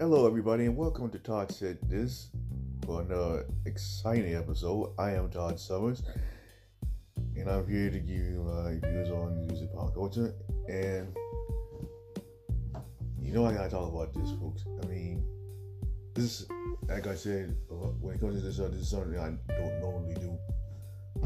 Hello, everybody, and welcome to Todd Said This for another exciting episode. I am Todd Summers, and I'm here to give you my views on music pop culture. And you know, I gotta talk about this, folks. I mean, this, like I said, uh, when it comes to this, uh, this is something I don't normally do,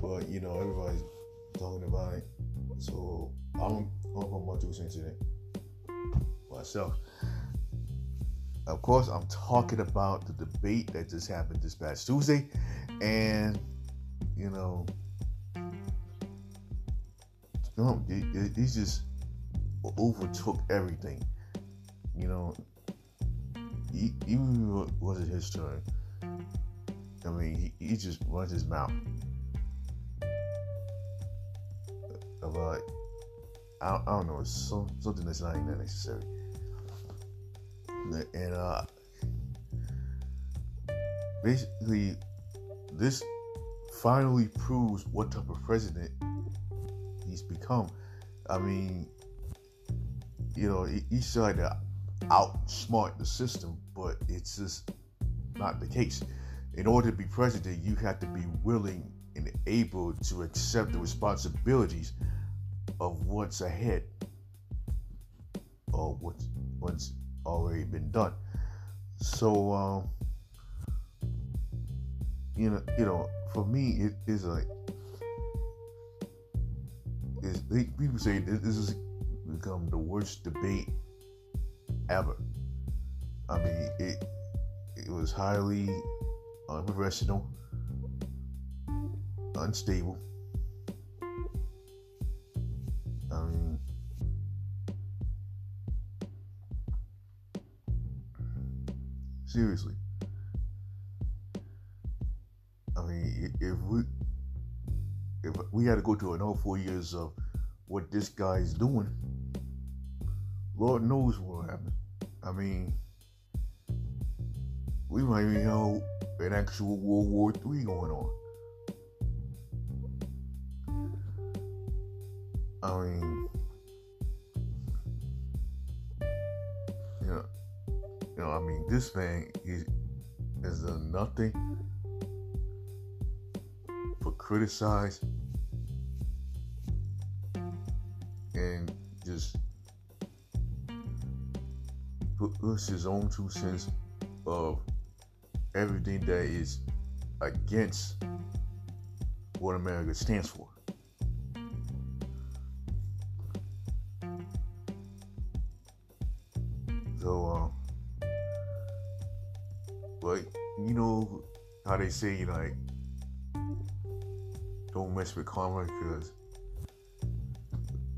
but you know, everybody's talking about it, so I'm I'm two cents in it myself. Of course, I'm talking mm. about the debate that just happened this past Tuesday, and you know, he, he just overtook everything. You know, he, even was it his turn? I mean, he, he just runs his mouth about I, I don't know, it's some, something that's not even necessary and uh, basically, this finally proves what type of president he's become. I mean, you know, he, he's tried to outsmart the system, but it's just not the case. In order to be president, you have to be willing and able to accept the responsibilities of what's ahead or what's what's already been done. So, um, you know, you know, for me, it is like, people say this has become the worst debate ever. I mean, it it was highly unprofessional, unstable Seriously. I mean, if we if we had to go through another four years of what this guy is doing, Lord knows what will happen. I mean, we might even have an actual World War III going on. I mean, know, I mean, this man he has done nothing but criticize and just puts his own two cents of everything that is against what America stands for. Um, But you know how they say like don't mess with karma because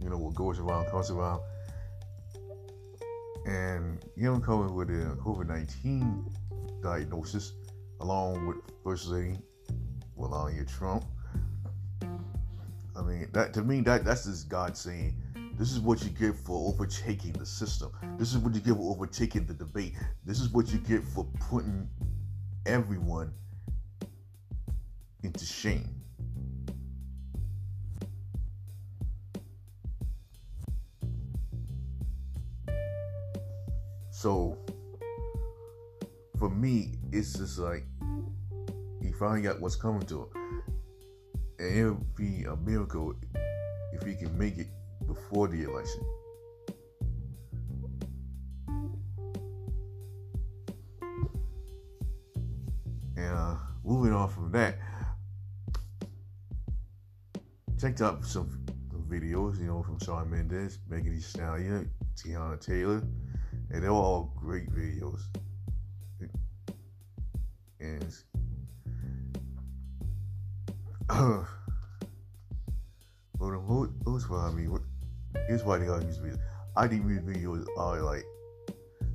you know what goes around comes around. And him coming with a COVID nineteen diagnosis along with First Lady Melania Trump. I mean that to me that that's just God saying this is what you get for overtaking the system. This is what you get for overtaking the debate. This is what you get for putting everyone into shame. So, for me, it's just like he finally got what's coming to him. And it would be a miracle if he can make it before the election. And uh, moving on from that, checked out some videos, you know, from Shawn Mendes, Megan Thee Stallion, Teyana Taylor, and they were all great videos. And well, the most part, I mean, what here's why they got music videos. I think music videos are like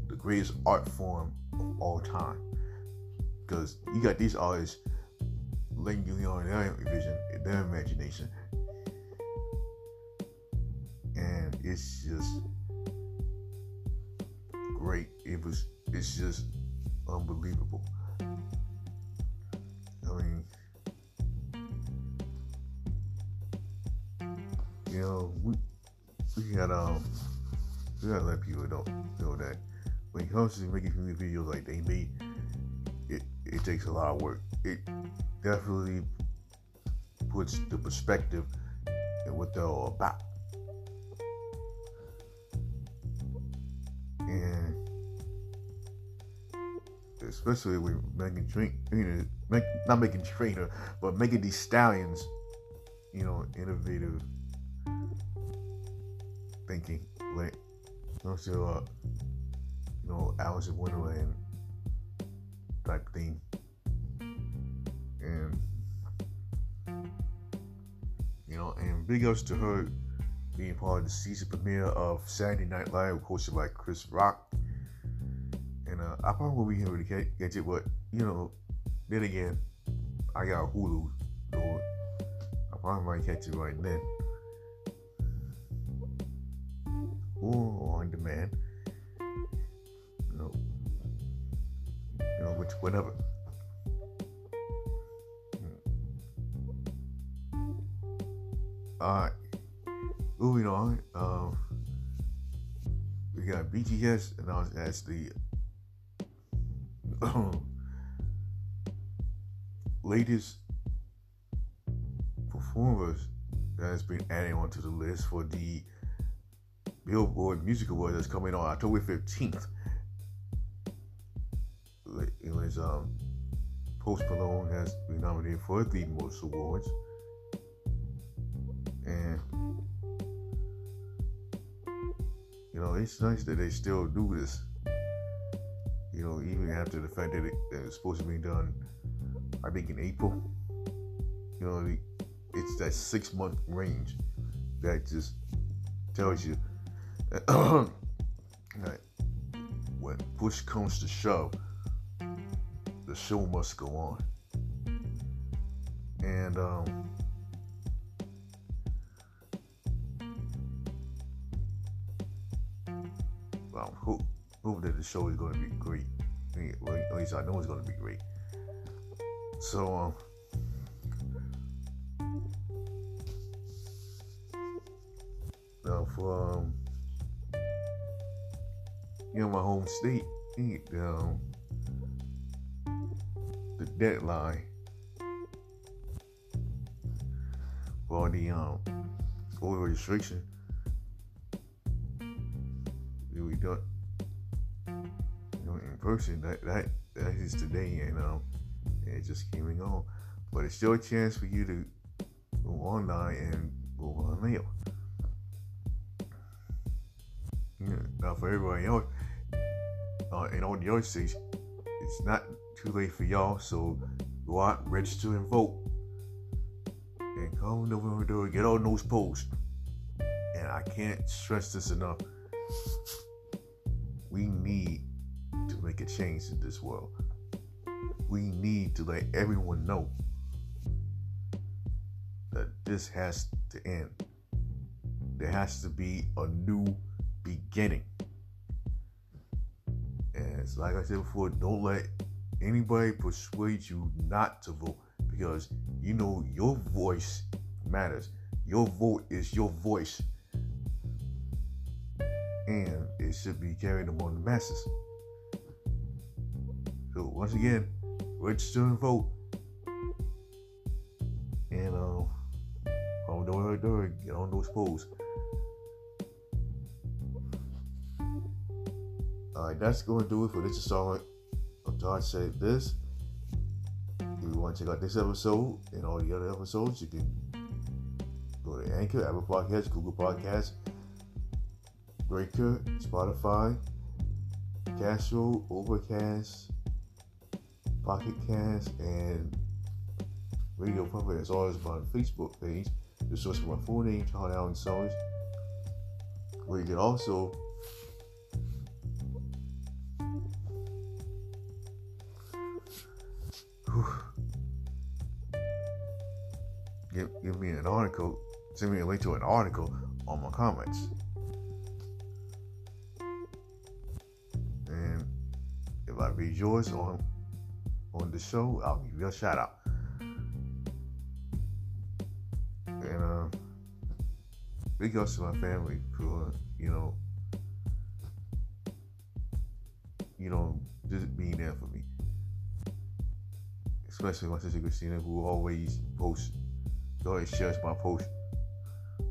the greatest art form of all time. Because you got these artists letting you know their vision, their imagination. And it's just great. It was it's just unbelievable. I mean you know, we we got um we gotta let people know know that when it comes to making music videos like they made, it it takes a lot of work. It definitely puts the perspective in what they're all about. And especially with making drink, you know, make, not Meghan Trainor, but Megan Thee Stallion's, you know, innovative thinking, like, also, uh, you know, Alice in Wonderland type thing, and you know, and big ups to her being part of the season premiere of Saturday Night Live, hosted by Chris Rock. And uh, I probably won't be able to get it, but you know, then again, I got Hulu, so I probably might catch it right then. Or on demand. You know, you know, which whatever. Alright, moving on. Um, we got BTS announced as the latest performers that has been added onto the list for the Billboard Music Awards that's coming on October 15th. It was um, Post Malone has been nominated for the most awards. And you know, it's nice that they still do this. You know, even after the fact that, it, that it's supposed to be done, I think in April. You know, it's that six month range that just tells you that when push comes to shove, the show must go on. And um, well, hope, hope that the show is going to be great. at least I know it's going to be great. So, um, now for um, you know my home state, um, the deadline for the um voter registration. We know in person that that that is today and um it just came gone. But it's still a chance for you to go online and go on mail. Yeah, now for everybody else uh, in all the other it's not too late for y'all so go out register and vote and come November 3rd, get on those posts and I can't stress this enough we need to make a change in this world. We need to let everyone know that this has to end. There has to be a new beginning. It's like I said before, don't let anybody persuade you not to vote because you know your voice matters. Your vote is your voice and it should be carried among the masses. So once again, register and vote. And um, on the door, get on those polls. Alright, that's going to do it for this installment of Todd Said This. If you want to check out this episode and all the other episodes, you can go to Anchor, Apple Podcasts, Google Podcasts, Breaker, Spotify, Castro, Overcast, Pocket Cast, and Radio Public, as as my Facebook page. The source for my full name, Todd Allen Summers, where you can also give, give me an article, send me a link to an article on my comments. And if I read yours on on the show, I'll give you a shout out. And uh, big ups to my family for you know you know, just being there for me. Especially my sister Christina, who always posts, always shares my post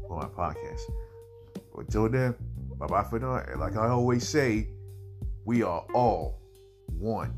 on my podcast. But until then, bye bye for now. And like I always say, we are all one.